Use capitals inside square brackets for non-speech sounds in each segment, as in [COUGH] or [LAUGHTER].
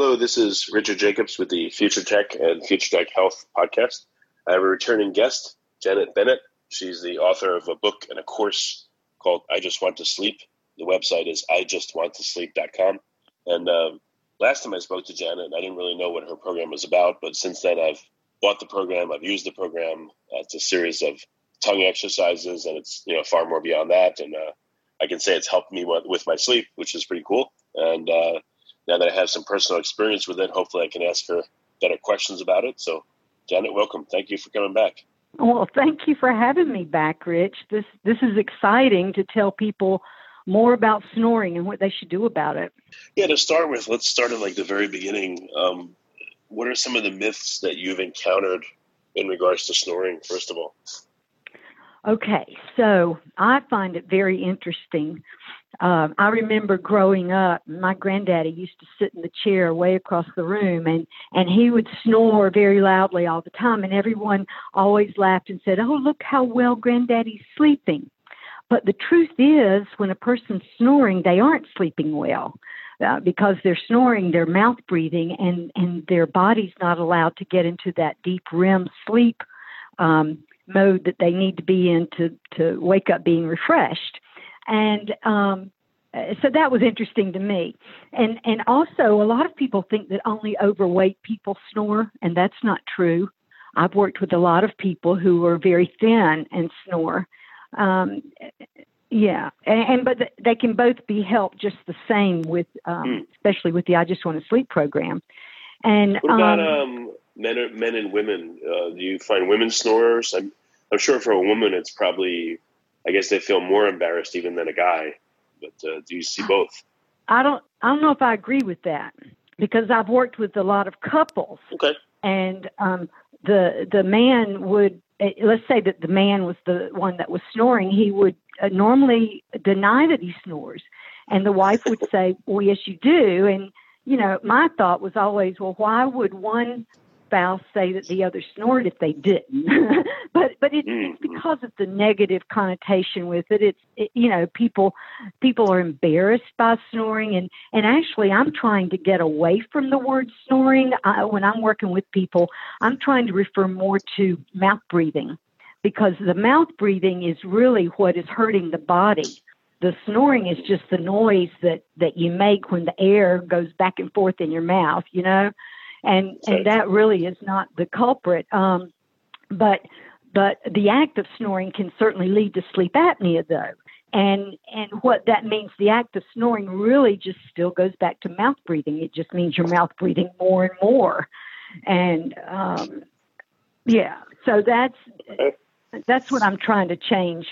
Hello, this is Richard Jacobs with the Future Tech and Future Tech Health podcast. I have a returning guest, Janet Bennett. She's the author of a book and a course called I Just Want to Sleep. The website is ijustwanttosleep.com. And um, last time I spoke to Janet, I didn't really know what her program was about, but since then I've bought the program, I've used the program. Uh, it's a series of tongue exercises, and it's you know far more beyond that. And uh, I can say it's helped me with my sleep, which is pretty cool. And uh, now that I have some personal experience with it, hopefully I can ask her better questions about it. So, Janet, welcome. Thank you for coming back. Well, thank you for having me back, Rich. This this is exciting to tell people more about snoring and what they should do about it. Yeah, to start with, let's start at like the very beginning. Um, what are some of the myths that you've encountered in regards to snoring? First of all. Okay, so I find it very interesting um, I remember growing up, my granddaddy used to sit in the chair way across the room, and and he would snore very loudly all the time, and everyone always laughed and said, "Oh, look how well granddaddy's sleeping." But the truth is, when a person's snoring, they aren't sleeping well. Uh, because they're snoring, they're mouth breathing, and, and their body's not allowed to get into that deep REM sleep um, mode that they need to be in to, to wake up being refreshed and um, so that was interesting to me. And and also, a lot of people think that only overweight people snore, and that's not true. I've worked with a lot of people who are very thin and snore. Um, yeah, and, and but they can both be helped just the same with, um, mm. especially with the I Just Want to Sleep program. And what about um, um men, men and women? Uh, do you find women snorers? I'm, I'm sure for a woman, it's probably I guess they feel more embarrassed even than a guy. But uh, do you see both? I don't. I don't know if I agree with that because I've worked with a lot of couples. Okay. And um, the the man would eh, let's say that the man was the one that was snoring. He would uh, normally deny that he snores, and the wife would [LAUGHS] say, "Well, yes, you do." And you know, my thought was always, "Well, why would one spouse say that the other snored if they didn't. [LAUGHS] but but it's, it's mm-hmm. because of the negative connotation with it. It's it, you know people people are embarrassed by snoring, and and actually I'm trying to get away from the word snoring. I, when I'm working with people, I'm trying to refer more to mouth breathing because the mouth breathing is really what is hurting the body the snoring is just the noise that that you make when the air goes back and forth in your mouth you know and and that really is not the culprit. Um, but but the act of snoring can certainly lead to sleep apnea, though. And and what that means, the act of snoring really just still goes back to mouth breathing. It just means your mouth breathing more and more. And um, yeah, so that's that's what I'm trying to change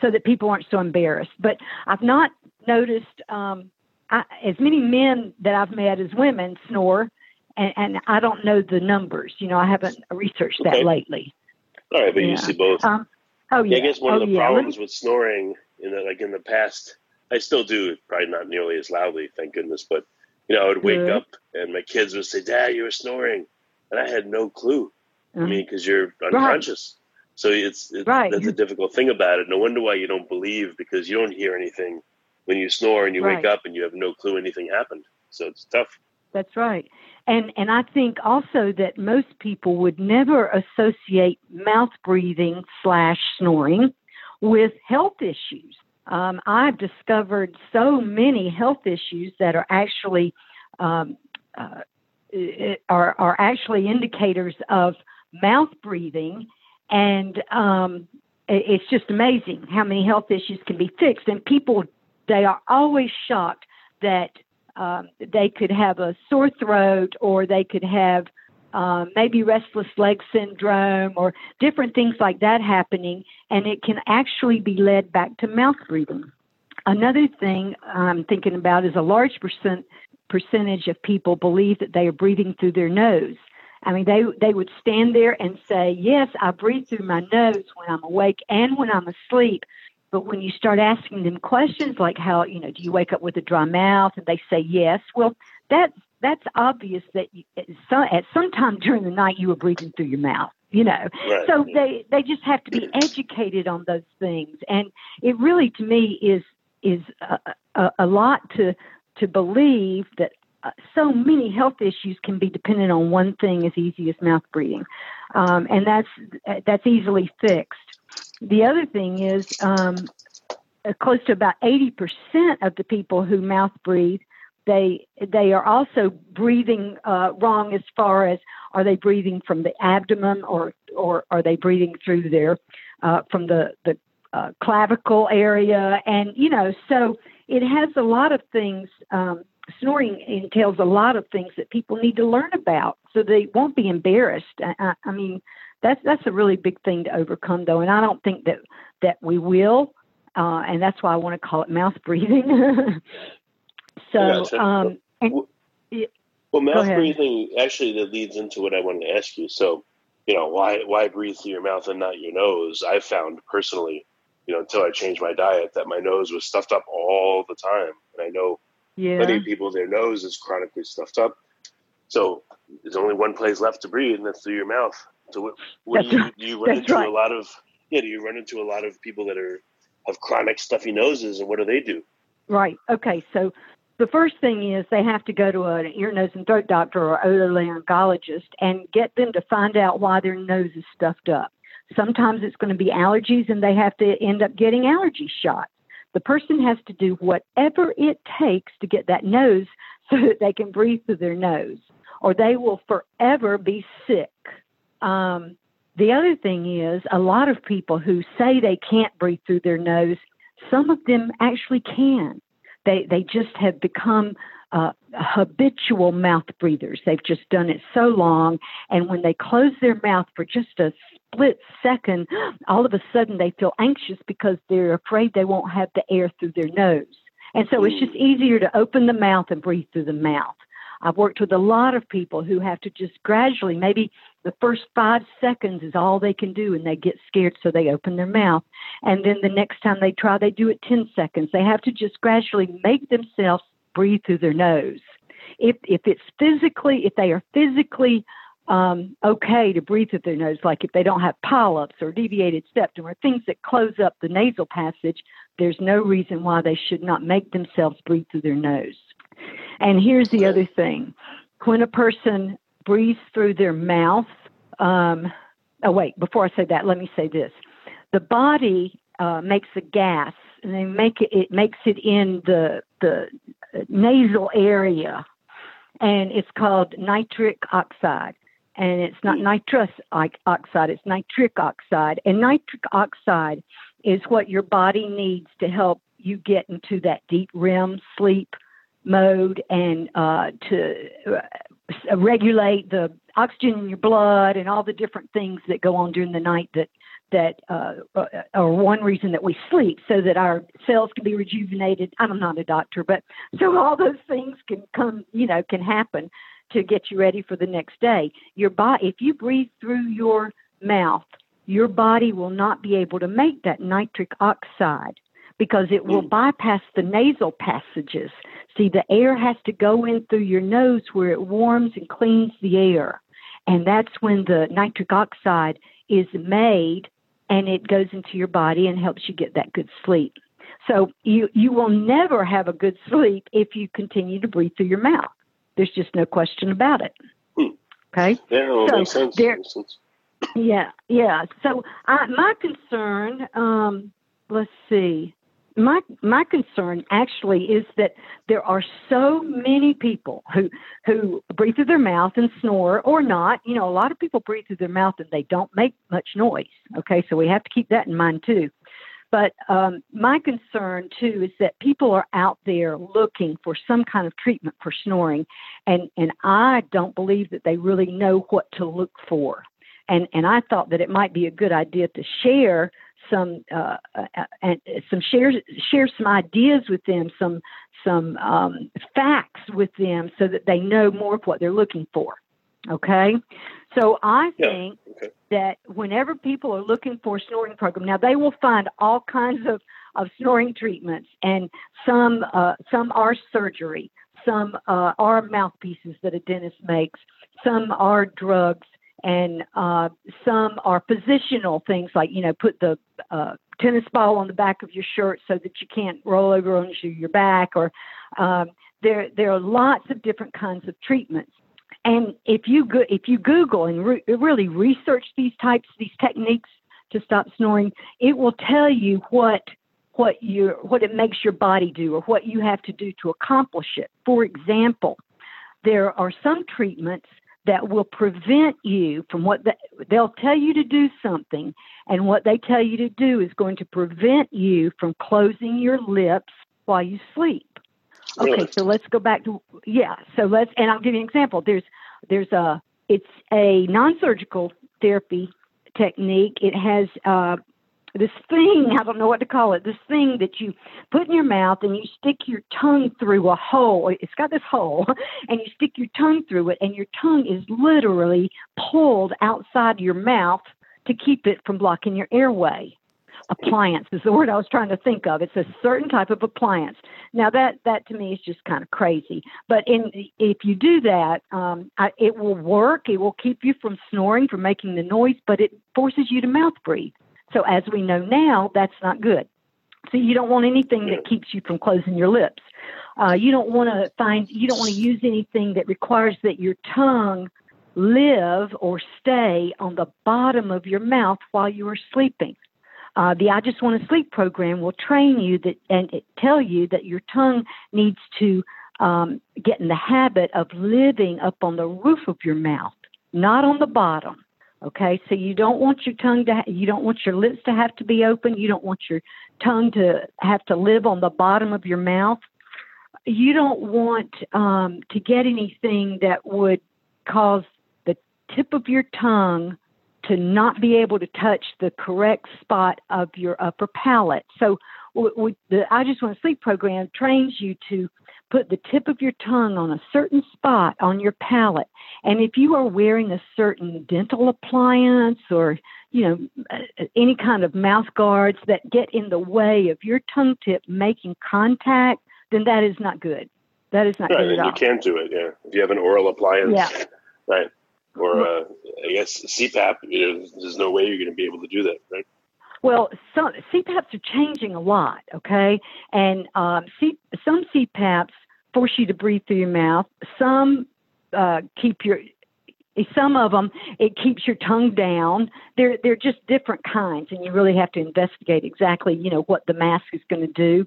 so that people aren't so embarrassed. But I've not noticed um, I, as many men that I've met as women snore and, and I don't know the numbers. You know, I haven't researched that okay. lately. All right, but yeah. you see both. Um, oh yeah. yeah. I guess one oh, of the yeah. problems with snoring, in the, like in the past, I still do, probably not nearly as loudly, thank goodness. But you know, I would wake Good. up and my kids would say, "Dad, you were snoring," and I had no clue. Mm-hmm. I mean, because you're unconscious. Right. So it's, it's right. that's a difficult thing about it. No wonder why you don't believe because you don't hear anything when you snore and you right. wake up and you have no clue anything happened. So it's tough. That's right. And and I think also that most people would never associate mouth breathing slash snoring with health issues. Um, I've discovered so many health issues that are actually um, uh, are are actually indicators of mouth breathing, and um, it's just amazing how many health issues can be fixed. And people, they are always shocked that um, they could have a sore throat or they could have um, maybe restless leg syndrome or different things like that happening, and it can actually be led back to mouth breathing. Another thing I'm thinking about is a large percent percentage of people believe that they are breathing through their nose. I mean, they they would stand there and say, "Yes, I breathe through my nose when I'm awake and when I'm asleep." But when you start asking them questions like how, you know, do you wake up with a dry mouth? And they say yes. Well, that's that's obvious that you, at some time during the night you were breathing through your mouth. You know, right. so they they just have to be [CLEARS THROAT] educated on those things, and it really to me is is a, a, a lot to to believe that uh, so many health issues can be dependent on one thing as easy as mouth breathing, um, and that's that's easily fixed. The other thing is um, uh, close to about eighty percent of the people who mouth breathe they they are also breathing uh, wrong as far as are they breathing from the abdomen or or are they breathing through their uh, from the the uh, clavicle area and you know so it has a lot of things um, snoring entails a lot of things that people need to learn about so they won't be embarrassed. I, I mean, that's that's a really big thing to overcome, though, and I don't think that that we will, uh, and that's why I want to call it mouth [LAUGHS] breathing. so, um, and, well, mouth breathing actually that leads into what I wanted to ask you. So, you know, why why breathe through your mouth and not your nose? I found personally, you know, until I changed my diet, that my nose was stuffed up all the time, and I know yeah. Many people, their nose is chronically stuffed up. So there's only one place left to breathe, and that's through your mouth. So what, what do you, do you run into right. a lot of? Yeah, do you run into a lot of people that are have chronic stuffy noses, and what do they do? Right. Okay. So the first thing is they have to go to an ear, nose, and throat doctor or otolaryngologist and get them to find out why their nose is stuffed up. Sometimes it's going to be allergies, and they have to end up getting allergy shots. The person has to do whatever it takes to get that nose [LAUGHS] so that they can breathe through their nose, or they will forever be sick. Um, the other thing is, a lot of people who say they can't breathe through their nose, some of them actually can. They they just have become uh, habitual mouth breathers. They've just done it so long, and when they close their mouth for just a split second, all of a sudden they feel anxious because they're afraid they won't have the air through their nose. And so it's just easier to open the mouth and breathe through the mouth. I've worked with a lot of people who have to just gradually, maybe the first five seconds is all they can do, and they get scared, so they open their mouth. And then the next time they try, they do it 10 seconds. They have to just gradually make themselves breathe through their nose. If, if it's physically, if they are physically um, okay to breathe through their nose, like if they don't have polyps or deviated septum or things that close up the nasal passage, there's no reason why they should not make themselves breathe through their nose. And here's the other thing when a person breathes through their mouth, um, oh, wait, before I say that, let me say this. The body uh, makes a gas and they make it, it makes it in the, the nasal area and it's called nitric oxide and it's not hmm. nitrous oxide, it's nitric oxide. And nitric oxide is what your body needs to help you get into that deep REM sleep mode and uh, to regulate the oxygen in your blood and all the different things that go on during the night that that uh, uh, are one reason that we sleep so that our cells can be rejuvenated. I'm not a doctor, but so all those things can come, you know, can happen to get you ready for the next day. Your body, if you breathe through your mouth, your body will not be able to make that nitric oxide because it will mm. bypass the nasal passages. See, the air has to go in through your nose where it warms and cleans the air. And that's when the nitric oxide is made and it goes into your body and helps you get that good sleep. So you you will never have a good sleep if you continue to breathe through your mouth. There's just no question about it. Hmm. Okay. Yeah, so makes sense. There, makes sense. Yeah, yeah. So I, my concern, um, let's see. My my concern actually is that there are so many people who who breathe through their mouth and snore or not. You know, a lot of people breathe through their mouth and they don't make much noise. Okay, so we have to keep that in mind too. But um, my concern too is that people are out there looking for some kind of treatment for snoring, and and I don't believe that they really know what to look for. And and I thought that it might be a good idea to share some uh, and some share share some ideas with them, some some um, facts with them, so that they know more of what they're looking for. Okay, so I think yeah. okay. that whenever people are looking for a snoring program, now they will find all kinds of of snoring treatments, and some uh, some are surgery, some uh, are mouthpieces that a dentist makes, some are drugs, and uh, some are positional things like you know put the uh, tennis ball on the back of your shirt so that you can't roll over onto your back or um, there there are lots of different kinds of treatments. And if you go, if you google and re- really research these types these techniques to stop snoring it will tell you what what your what it makes your body do or what you have to do to accomplish it. For example there are some treatments that will prevent you from what the, they'll tell you to do something, and what they tell you to do is going to prevent you from closing your lips while you sleep. Okay, so let's go back to yeah. So let's and I'll give you an example. There's there's a it's a non-surgical therapy technique. It has uh, this thing, I don't know what to call it, this thing that you put in your mouth and you stick your tongue through a hole. It's got this hole, [LAUGHS] and you stick your tongue through it, and your tongue is literally pulled outside your mouth to keep it from blocking your airway. Appliance is the word I was trying to think of. It's a certain type of appliance. Now that that to me is just kind of crazy. But in if you do that, um, I, it will work. It will keep you from snoring, from making the noise, but it forces you to mouth breathe. So as we know now, that's not good. So you don't want anything that keeps you from closing your lips. Uh, you don't want to find, you don't want to use anything that requires that your tongue live or stay on the bottom of your mouth while you are sleeping. Uh, the I Just Want to Sleep program will train you that and tell you that your tongue needs to um, get in the habit of living up on the roof of your mouth, not on the bottom. Okay, so you don't want your tongue to, ha- you don't want your lips to have to be open. You don't want your tongue to have to live on the bottom of your mouth. You don't want um, to get anything that would cause the tip of your tongue to not be able to touch the correct spot of your upper palate. So, the I Just Want to Sleep program trains you to put the tip of your tongue on a certain spot on your palate. And if you are wearing a certain dental appliance or, you know, any kind of mouth guards that get in the way of your tongue tip making contact, then that is not good. That is not right, good and you can't do it, yeah. If you have an oral appliance, yeah. right, or uh, I guess CPAP, you know, there's no way you're going to be able to do that, right? Well, some CPAPs are changing a lot, okay? And um, C, some CPAPs force you to breathe through your mouth. Some uh, keep your some of them it keeps your tongue down. They're they're just different kinds, and you really have to investigate exactly you know what the mask is going to do.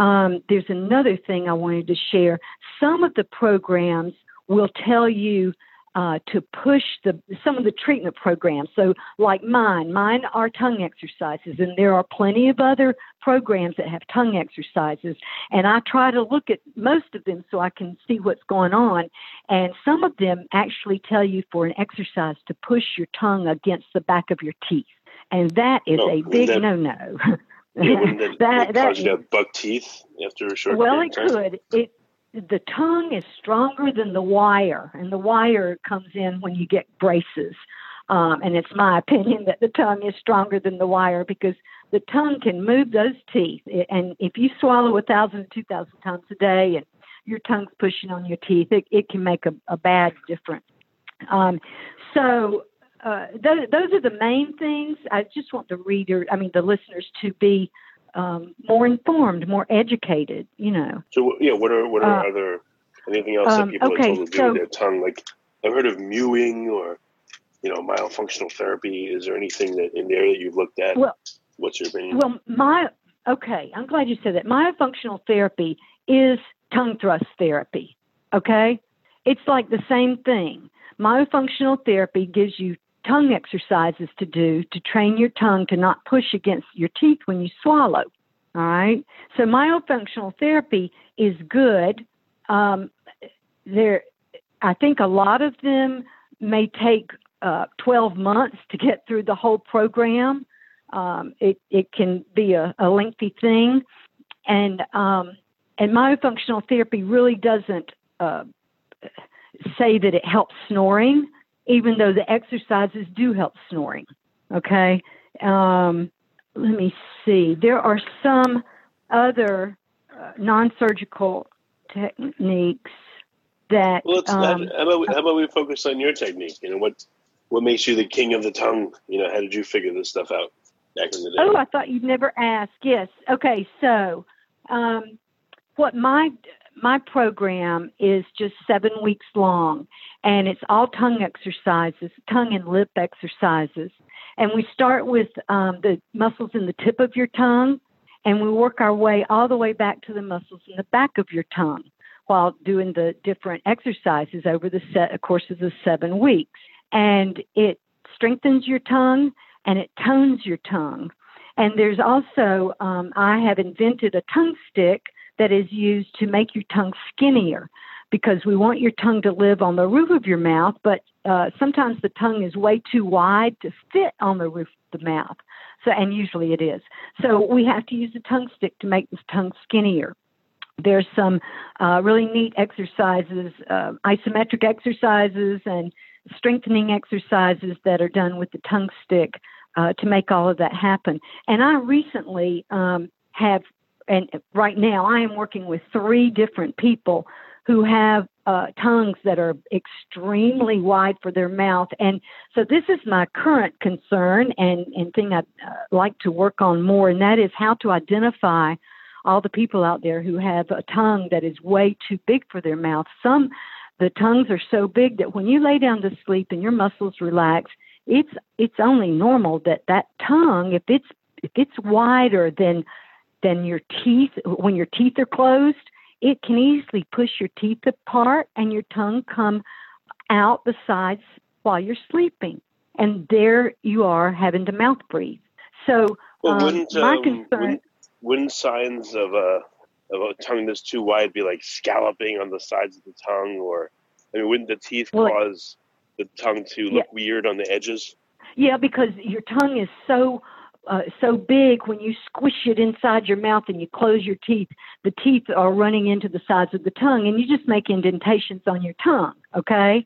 Um, there's another thing I wanted to share. Some of the programs will tell you uh, to push the some of the treatment programs. So, like mine, mine are tongue exercises, and there are plenty of other programs that have tongue exercises. And I try to look at most of them so I can see what's going on. And some of them actually tell you for an exercise to push your tongue against the back of your teeth, and that is a big no no. Yeah, that, [LAUGHS] that, that cause you to have buck teeth after a short well, it could. It the tongue is stronger than the wire, and the wire comes in when you get braces. Um, and it's my [LAUGHS] opinion that the tongue is stronger than the wire because the tongue can move those teeth. And if you swallow a thousand, two thousand times a day, and your tongue's pushing on your teeth, it, it can make a, a bad difference. Um, so uh, those, those are the main things. I just want the reader, I mean, the listeners, to be um, more informed, more educated. You know. So yeah, what are what are uh, other anything else um, that people okay, are told to do so, with their tongue? Like I've heard of mewing or you know myofunctional therapy. Is there anything that in there that you've looked at? Well, what's your opinion? Well, my okay, I'm glad you said that. Myofunctional therapy is tongue thrust therapy. Okay? It's like the same thing. Myofunctional therapy gives you tongue exercises to do to train your tongue to not push against your teeth when you swallow. All right. So myofunctional therapy is good. Um, there, I think a lot of them may take uh, 12 months to get through the whole program. Um, it, it can be a, a lengthy thing, and um, and myofunctional therapy really doesn't uh, say that it helps snoring, even though the exercises do help snoring. Okay, um, let me see. There are some other uh, non-surgical techniques that. Well, um, how, about we, how about we focus on your technique? You know what what makes you the king of the tongue? You know, how did you figure this stuff out back in the day? Oh, I thought you'd never ask. Yes. Okay. So, um, what my my program is just seven weeks long, and it's all tongue exercises, tongue and lip exercises. And we start with um, the muscles in the tip of your tongue, and we work our way all the way back to the muscles in the back of your tongue while doing the different exercises over the set, course of seven weeks. And it strengthens your tongue and it tones your tongue. And there's also, um, I have invented a tongue stick that is used to make your tongue skinnier because we want your tongue to live on the roof of your mouth, but uh, sometimes the tongue is way too wide to fit on the roof of the mouth. So, and usually it is. So we have to use a tongue stick to make this tongue skinnier. There's some uh, really neat exercises, uh, isometric exercises, and strengthening exercises that are done with the tongue stick uh, to make all of that happen. And I recently um, have, and right now I am working with three different people who have uh, tongues that are extremely wide for their mouth. And so this is my current concern and, and thing I'd uh, like to work on more, and that is how to identify all the people out there who have a tongue that is way too big for their mouth. Some, the tongues are so big that when you lay down to sleep and your muscles relax, it's it's only normal that that tongue, if it's if it's wider than than your teeth when your teeth are closed, it can easily push your teeth apart and your tongue come out the sides while you're sleeping. And there you are having to mouth breathe. So well, um, wouldn't, my um, concern wouldn't, wouldn't signs of a of a tongue that's too wide be like scalloping on the sides of the tongue or I mean wouldn't the teeth well, cause the tongue to look yeah. weird on the edges? Yeah, because your tongue is so uh, so big when you squish it inside your mouth and you close your teeth, the teeth are running into the sides of the tongue and you just make indentations on your tongue, okay?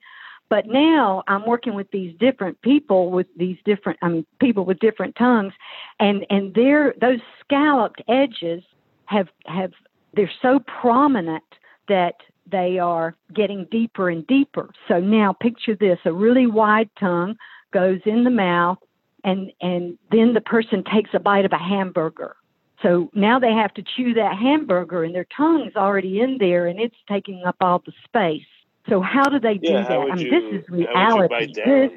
But now I'm working with these different people with these different I mean people with different tongues and and they're those scalloped edges have have they're so prominent that they are getting deeper and deeper. So now picture this a really wide tongue goes in the mouth and and then the person takes a bite of a hamburger. So now they have to chew that hamburger and their tongue's already in there and it's taking up all the space. So how do they do yeah, that? I mean, you, this is reality. This,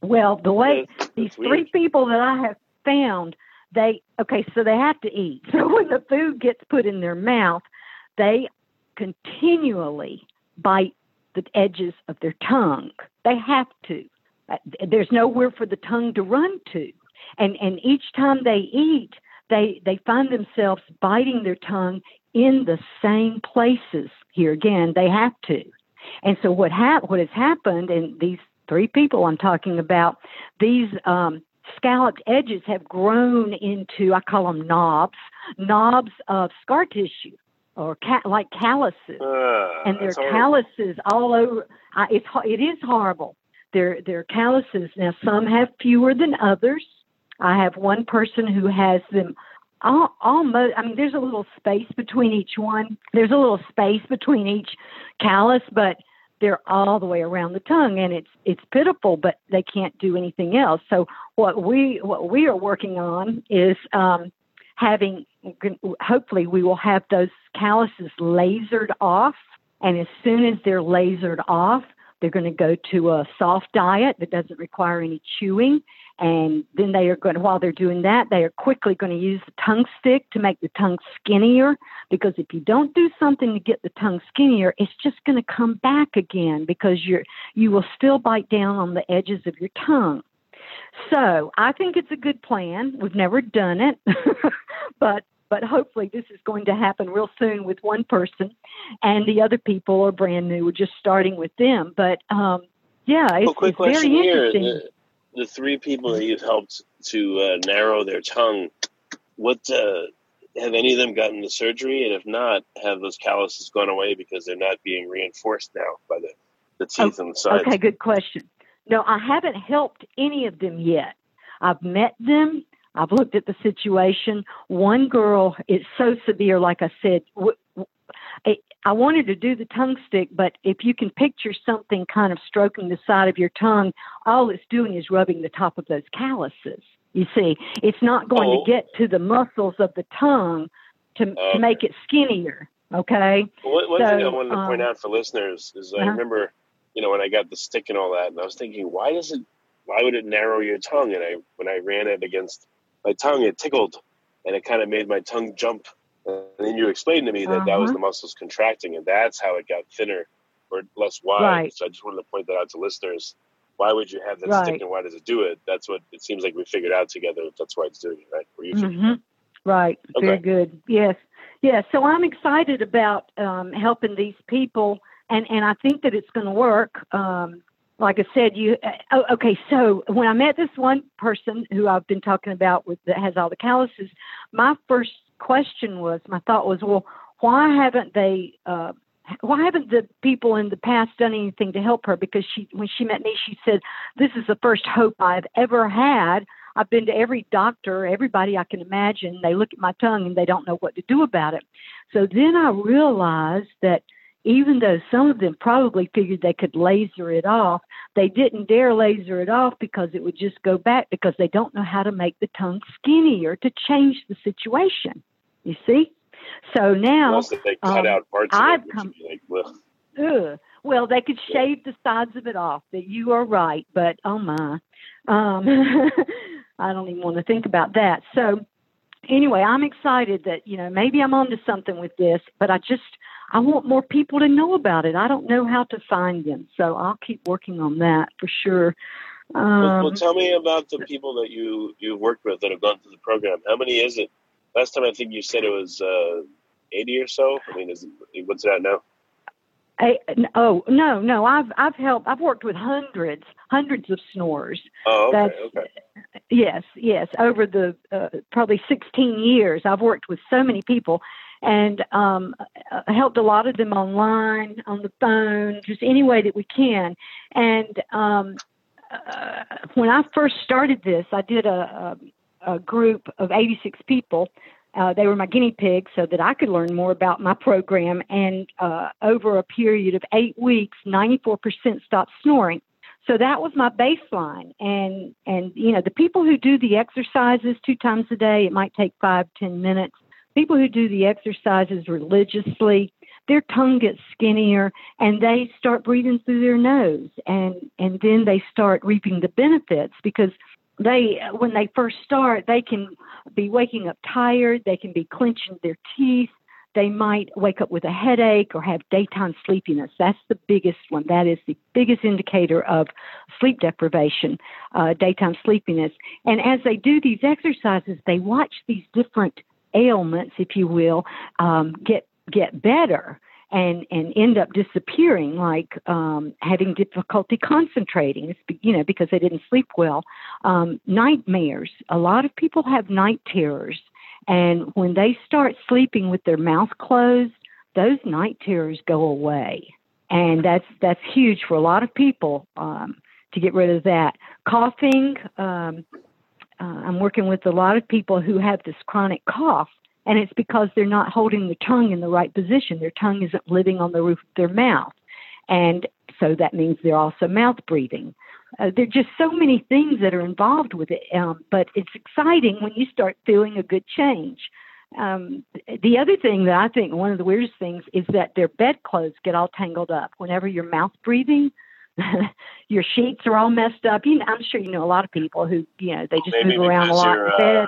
well, the way that's, that's these weird. three people that I have found, they okay, so they have to eat. [LAUGHS] So when the food gets put in their mouth, they continually bite the edges of their tongue. They have to. Uh, there's nowhere for the tongue to run to. And, and each time they eat, they, they find themselves biting their tongue in the same places. Here again, they have to. And so what, hap- what has happened, and these three people I'm talking about, these um, scalloped edges have grown into, I call them knobs, knobs of scar tissue or ca- like calluses, uh, and they're calluses all over. Uh, it's it is horrible. There are calluses. Now, some have fewer than others. I have one person who has them all, almost. I mean, there's a little space between each one. There's a little space between each callus, but they're all the way around the tongue, and it's it's pitiful. But they can't do anything else. So what we what we are working on is um, having. Hopefully, we will have those calluses lasered off, and as soon as they're lasered off, they're going to go to a soft diet that doesn't require any chewing, And then they are going to, while they're doing that, they are quickly going to use the tongue stick to make the tongue skinnier. Because if you don't do something to get the tongue skinnier, it's just going to come back again because you're, you will still bite down on the edges of your tongue. So I think it's a good plan. We've never done it, [LAUGHS] but but hopefully this is going to happen real soon with one person, and the other people are brand new. We're just starting with them, but um, yeah, it's, well, quick it's question very here. interesting. The, the, three people that you've helped to uh, narrow their tongue, what uh, have any of them gotten the surgery? And if not, have those calluses gone away because they're not being reinforced now by the, the teeth oh, on the sides? Okay, good question. No, I haven't helped any of them yet. I've met them. I've looked at the situation. One girl, it's so severe, like I said. I wanted to do the tongue stick, but if you can picture something kind of stroking the side of your tongue, all it's doing is rubbing the top of those calluses. You see, it's not going oh. to get to the muscles of the tongue to, okay. to make it skinnier. Okay. Well, one, so, thing I wanted to um, point out for listeners is uh-huh. I remember you know, when I got the stick and all that, and I was thinking, why does it, why would it narrow your tongue? And I, when I ran it against my tongue, it tickled, and it kind of made my tongue jump. And then you explained to me that uh-huh. that was uh-huh. the muscles contracting, and that's how it got thinner or less wide. Right. So I just wanted to point that out to listeners. Why would you have that right. stick, and why does it do it? That's what it seems like we figured out together. That's why it's doing it, right? You mm-hmm. Right. Okay. Very good. Yes. Yes. So I'm excited about um, helping these people and and I think that it's going to work. Um, like I said, you uh, okay. So when I met this one person who I've been talking about with that has all the calluses, my first question was, my thought was, well, why haven't they? Uh, why haven't the people in the past done anything to help her? Because she, when she met me, she said, "This is the first hope I've ever had." I've been to every doctor, everybody I can imagine. They look at my tongue and they don't know what to do about it. So then I realized that even though some of them probably figured they could laser it off, they didn't dare laser it off because it would just go back because they don't know how to make the tongue skinnier to change the situation. You see? So now they cut um, out parts I've come, like, well. Ugh. well, they could shave the sides of it off. That you are right, but oh my, um, [LAUGHS] I don't even want to think about that. So anyway, I'm excited that you know maybe I'm onto something with this, but I just I want more people to know about it. I don't know how to find them, so I'll keep working on that for sure. Um, well, well, tell me about the people that you you worked with that have gone through the program. How many is it? Last time I think you said it was uh, eighty or so. I mean, is it, what's that now? I, oh no, no! I've I've helped. I've worked with hundreds, hundreds of snorers. Oh, okay, okay. Yes, yes. Over the uh, probably sixteen years, I've worked with so many people, and um, uh, helped a lot of them online, on the phone, just any way that we can. And um, uh, when I first started this, I did a, a, a group of 86 people. Uh, they were my guinea pigs so that I could learn more about my program. And uh, over a period of eight weeks, 94% stopped snoring. So that was my baseline. And, and, you know, the people who do the exercises two times a day, it might take five, ten minutes people who do the exercises religiously, their tongue gets skinnier and they start breathing through their nose and and then they start reaping the benefits because they when they first start they can be waking up tired they can be clenching their teeth they might wake up with a headache or have daytime sleepiness. That's the biggest one. That is the biggest indicator of sleep deprivation uh, daytime sleepiness. And as they do these exercises they watch these different ailments, if you will, um, get get better and and end up disappearing, like um, having difficulty concentrating. You know because they didn't sleep well. Um, nightmares. A lot of people have night terrors, and when they start sleeping with their mouth closed, those night terrors go away, and that's that's huge for a lot of people um, to get rid of that. Coughing. Um, uh, I'm working with a lot of people who have this chronic cough, and it's because they're not holding the tongue in the right position. Their tongue isn't living on the roof of their mouth. And so that means they're also mouth breathing. Uh, there are just so many things that are involved with it, um, but it's exciting when you start feeling a good change. Um, the other thing that I think one of the weirdest things is that their bedclothes get all tangled up. Whenever you're mouth breathing, [LAUGHS] your sheets are all messed up. You know, I'm sure you know a lot of people who, you know, they just Maybe move around a lot. Uh,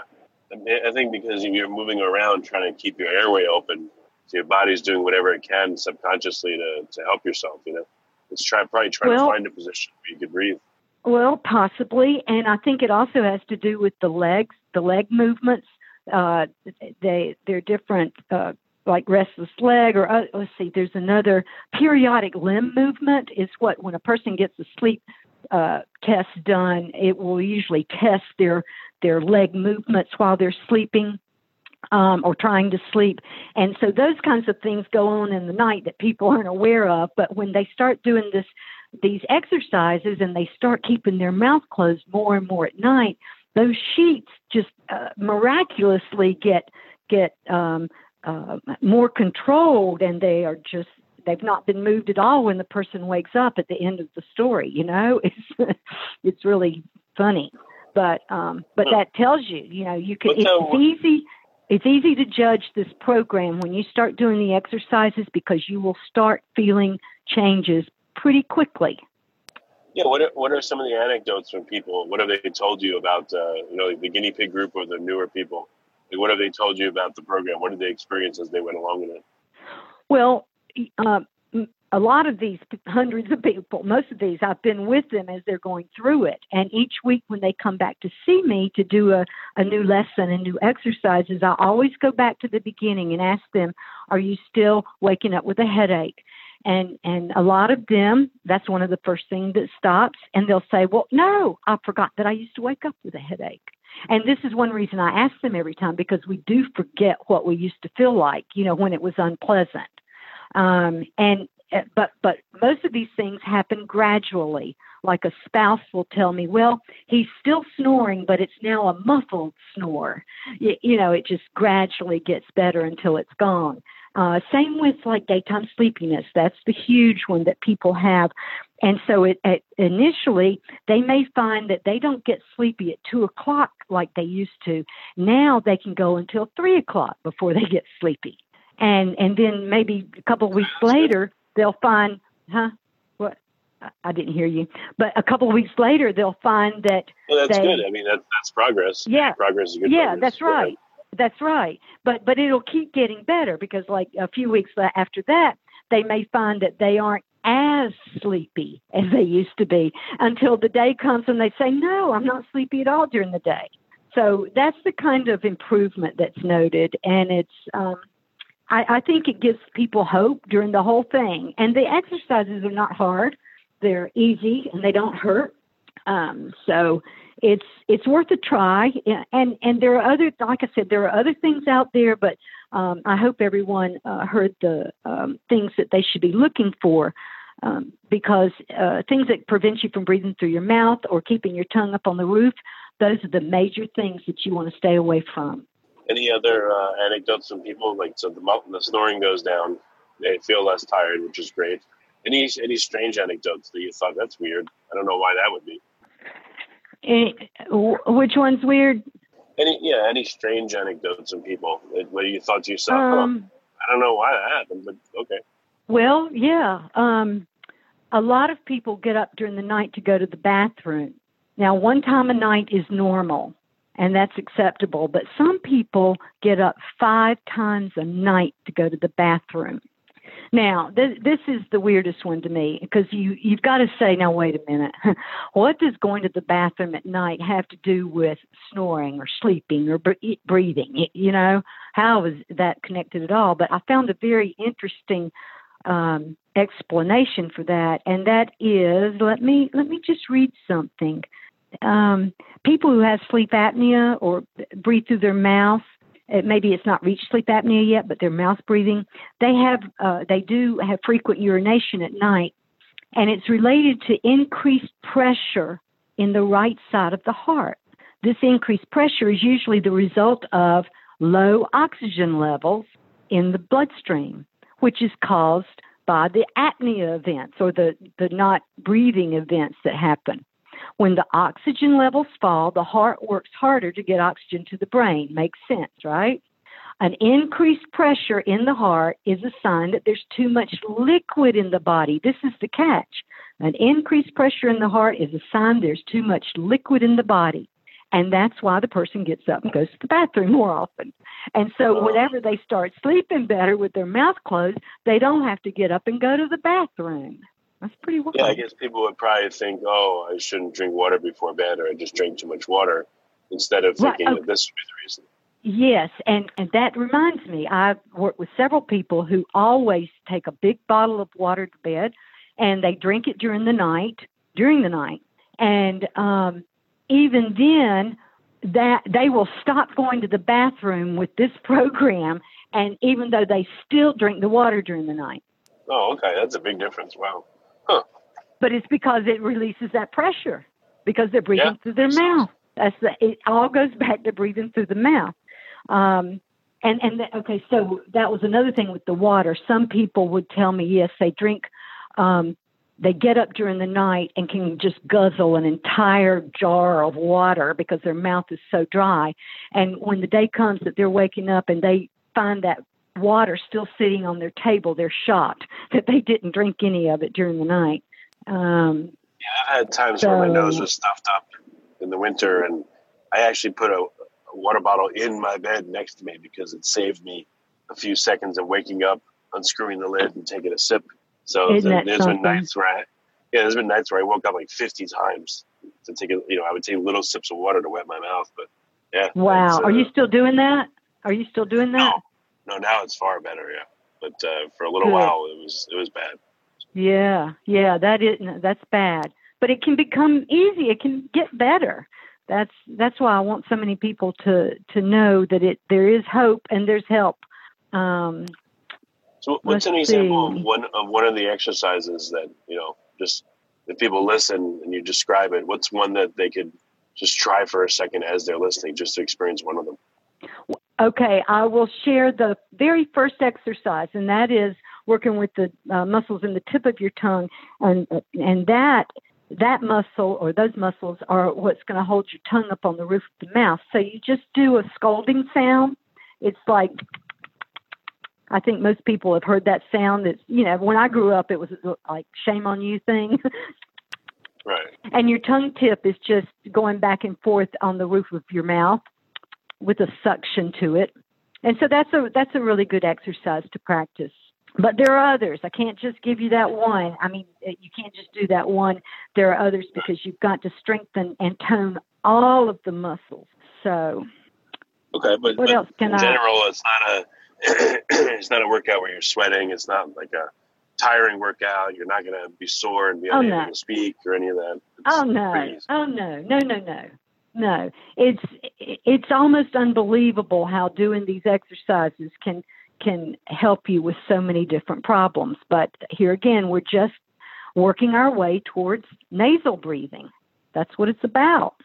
I think because you're moving around trying to keep your airway open, so your body's doing whatever it can subconsciously to, to help yourself, you know. It's try, probably trying well, to find a position where you can breathe. Well, possibly, and I think it also has to do with the legs, the leg movements. Uh, they they're different, uh, like restless leg, or uh, let's see, there's another periodic limb movement. Is what when a person gets a sleep uh, test done, it will usually test their their leg movements while they're sleeping. Um, or trying to sleep. And so those kinds of things go on in the night that people aren't aware of. But when they start doing this these exercises and they start keeping their mouth closed more and more at night, those sheets just uh, miraculously get get um, uh, more controlled, and they are just they've not been moved at all when the person wakes up at the end of the story. You know, [LAUGHS] it's it's really funny, but um, but that tells you, you know, you can. It's, it's easy. It's easy to judge this program when you start doing the exercises because you will start feeling changes pretty quickly. Yeah, what are, what are some of the anecdotes from people? What have they told you about, uh, you know, the guinea pig group or the newer people? Like, what have they told you about the program? What did they experience as they went along with it? Well, uh, a lot of these hundreds of people, most of these, I've been with them as they're going through it. And each week when they come back to see me to do a, a new lesson and new exercises, I always go back to the beginning and ask them, Are you still waking up with a headache? and and a lot of them that's one of the first things that stops and they'll say well no i forgot that i used to wake up with a headache and this is one reason i ask them every time because we do forget what we used to feel like you know when it was unpleasant um and eh, but but most of these things happen gradually like a spouse will tell me well he's still snoring but it's now a muffled snore you, you know it just gradually gets better until it's gone uh, same with like daytime sleepiness. That's the huge one that people have. And so it, it, initially, they may find that they don't get sleepy at two o'clock like they used to. Now they can go until three o'clock before they get sleepy. And, and then maybe a couple of weeks [LAUGHS] later, they'll find, huh? What? I didn't hear you. But a couple of weeks later, they'll find that. Well, that's they, good. I mean, that's that's progress. Yeah, progress is good. Yeah, progress. that's right. That's right. But but it'll keep getting better because like a few weeks after that, they may find that they aren't as sleepy as they used to be until the day comes and they say, "No, I'm not sleepy at all during the day." So that's the kind of improvement that's noted, and it's. Um, I, I think it gives people hope during the whole thing. And the exercises are not hard; they're easy and they don't hurt. Um, so it's it's worth a try. And and there are other, like I said, there are other things out there, but um, I hope everyone uh, heard the um, things that they should be looking for. Um, because uh, things that prevent you from breathing through your mouth or keeping your tongue up on the roof, those are the major things that you want to stay away from. Any other uh, anecdotes from people like so the the snoring goes down, they feel less tired, which is great. Any any strange anecdotes that you thought that's weird? I don't know why that would be. Any, which one's weird? Any yeah, any strange anecdotes from people where you thought to yourself, um, oh, I don't know why that happened, but okay. Well, yeah. Um, a lot of people get up during the night to go to the bathroom. Now, one time a night is normal, and that's acceptable. But some people get up five times a night to go to the bathroom. Now, this, this is the weirdest one to me because you you've got to say, now wait a minute, [LAUGHS] what does going to the bathroom at night have to do with snoring or sleeping or breathing? You know, how is that connected at all? But I found a very interesting um, explanation for that, and that is let me let me just read something. Um, people who have sleep apnea or breathe through their mouth it, maybe it's not reached sleep apnea yet, but they're mouth breathing. They have, uh, they do have frequent urination at night, and it's related to increased pressure in the right side of the heart. This increased pressure is usually the result of low oxygen levels in the bloodstream, which is caused by the apnea events or the, the not breathing events that happen. When the oxygen levels fall, the heart works harder to get oxygen to the brain. Makes sense, right? An increased pressure in the heart is a sign that there's too much liquid in the body. This is the catch. An increased pressure in the heart is a sign there's too much liquid in the body. And that's why the person gets up and goes to the bathroom more often. And so, whenever they start sleeping better with their mouth closed, they don't have to get up and go to the bathroom. That's pretty wild. Yeah, I guess people would probably think, oh, I shouldn't drink water before bed or I just drink too much water instead of thinking right. okay. that this would be the reason. Yes, and, and that reminds me, I've worked with several people who always take a big bottle of water to bed and they drink it during the night, during the night. And um, even then, that they will stop going to the bathroom with this program, and even though they still drink the water during the night. Oh, okay, that's a big difference. Wow. Huh. But it's because it releases that pressure because they're breathing yeah. through their mouth. That's the, it all goes back to breathing through the mouth. Um, and and the, okay, so that was another thing with the water. Some people would tell me, yes, they drink. Um, they get up during the night and can just guzzle an entire jar of water because their mouth is so dry. And when the day comes that they're waking up and they find that water still sitting on their table, they're shocked [LAUGHS] that they didn't drink any of it during the night. Um, yeah, I've had times so, where my nose was stuffed up in the winter, and I actually put a, water bottle in my bed next to me because it saved me a few seconds of waking up, unscrewing the lid, and taking a sip. So the, there's something? been nights where I, yeah, there's been nights where I woke up like 50 times to take a, you know, I would take little sips of water to wet my mouth, but yeah. Wow. Uh, Are you still doing that? Are you still doing that? No, no now it's far better. Yeah. But uh, for a little Good. while it was, it was bad. Yeah. Yeah. That is, that's bad, but it can become easy. It can get better that's that's why I want so many people to to know that it there is hope and there's help. Um, so, what's an example see. of one of one of the exercises that you know just if people listen and you describe it? What's one that they could just try for a second as they're listening, just to experience one of them? Okay, I will share the very first exercise, and that is working with the uh, muscles in the tip of your tongue, and and that that muscle or those muscles are what's going to hold your tongue up on the roof of the mouth. So you just do a scolding sound. It's like I think most people have heard that sound. It's you know when I grew up, it was like shame on you thing. [LAUGHS] right. And your tongue tip is just going back and forth on the roof of your mouth with a suction to it. And so that's a that's a really good exercise to practice. But there are others. I can't just give you that one. I mean, uh, you can't just do that one. There are others because you've got to strengthen and tone all of the muscles. So, okay, but, what but else can in I, general, it's not a [CLEARS THROAT] it's not a workout where you're sweating. It's not like a tiring workout. You're not going to be sore and be oh, unable no. to speak or any of that. It's oh no! Oh no! No! No! No! No! It's it's almost unbelievable how doing these exercises can can help you with so many different problems. But here again, we're just working our way towards nasal breathing. That's what it's about.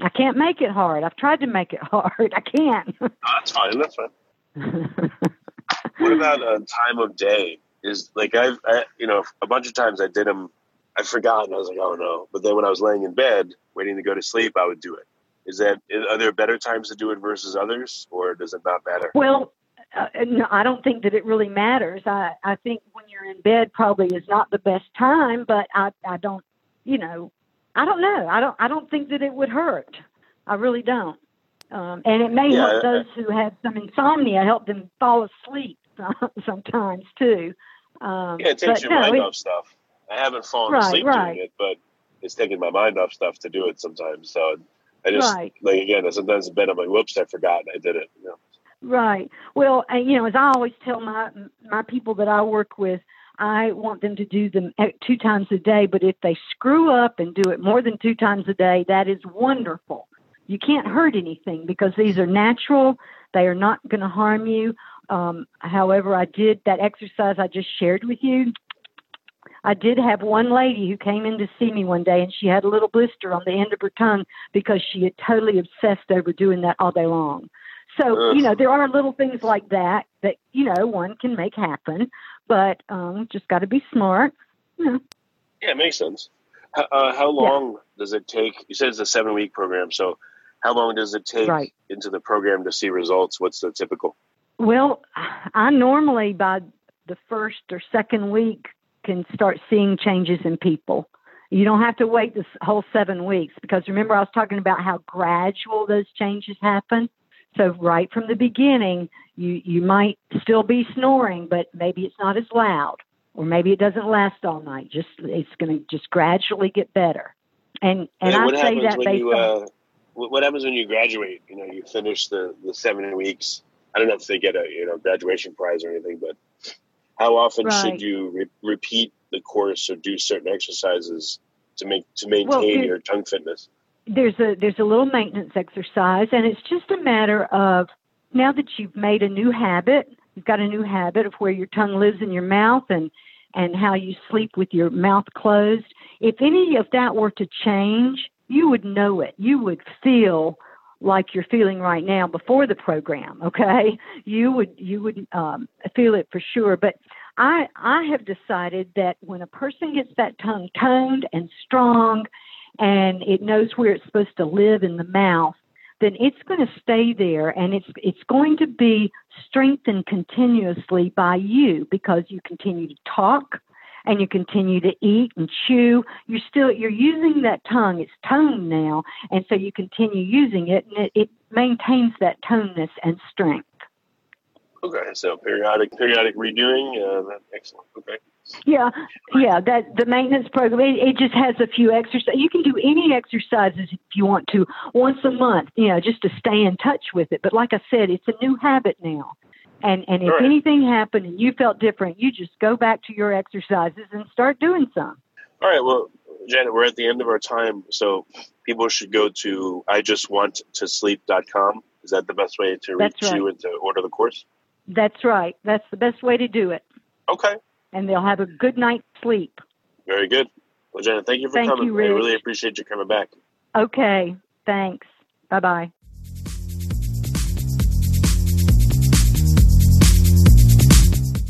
I can't make it hard. I've tried to make it [LAUGHS] hard. I can't. Oh, that's fine. That's fine. What about a time of day? Is like I've, I, you know, a bunch of times I did them. I forgot, and I was like, oh no. But then when I was laying in bed waiting to go to sleep, I would do it. Is that are there better times to do it versus others, or does it not matter? Well, uh, no, I don't think that it really matters. I, I think when you're in bed probably is not the best time, but I, I don't, you know, I don't know. I don't, I don't think that it would hurt. I really don't. Um, and it may yeah, help those who have some insomnia, help them fall asleep [LAUGHS] sometimes too. Um, yeah, it takes your no, mind it, off stuff. I haven't fallen right, asleep right. doing it, but it's taking my mind off stuff to do it sometimes. So I just right. like again, sometimes in bed I'm like, whoops, I forgot I did it. You know? Right. Well, you know, as I always tell my my people that I work with, I want them to do them two times a day. But if they screw up and do it more than two times a day, that is wonderful. You can't hurt anything because these are natural. They are not going to harm you. Um, however, I did that exercise I just shared with you. I did have one lady who came in to see me one day and she had a little blister on the end of her tongue because she had totally obsessed over doing that all day long. So, you know, there are little things like that that, you know, one can make happen, but um, just got to be smart. You know. Yeah, it makes sense. How, uh, how long yeah. does it take? You said it's a seven week program. So, how long does it take right. into the program to see results? What's the typical? Well, I normally by the first or second week can start seeing changes in people. You don't have to wait this whole seven weeks because remember, I was talking about how gradual those changes happen. So, right from the beginning, you, you might still be snoring, but maybe it's not as loud, or maybe it doesn't last all night. Just it's going to just gradually get better. And and, and I say that based you, uh, on what happens when you graduate. You know, you finish the the seven weeks. I don't know if they get a you know graduation prize or anything, but how often right. should you re- repeat the course or do certain exercises to make to maintain well, your tongue fitness? There's a there's a little maintenance exercise, and it's just a matter of now that you've made a new habit, you've got a new habit of where your tongue lives in your mouth and and how you sleep with your mouth closed. If any of that were to change, you would know it. You would feel like you're feeling right now before the program okay you would you would um, feel it for sure but i i have decided that when a person gets that tongue toned and strong and it knows where it's supposed to live in the mouth then it's going to stay there and it's it's going to be strengthened continuously by you because you continue to talk and you continue to eat and chew, you're still you're using that tongue. It's toned now, and so you continue using it, and it, it maintains that toneness and strength. Okay, so periodic periodic redoing. Uh, excellent. Okay. Yeah, yeah. That the maintenance program. It, it just has a few exercises. You can do any exercises if you want to once a month. You know, just to stay in touch with it. But like I said, it's a new habit now. And and if right. anything happened and you felt different, you just go back to your exercises and start doing some. All right. Well, Janet, we're at the end of our time, so people should go to I just want to sleep.com. Is that the best way to reach right. you and to order the course? That's right. That's the best way to do it. Okay. And they'll have a good night's sleep. Very good. Well, Janet, thank you for thank coming. You, I really appreciate you coming back. Okay. Thanks. Bye bye.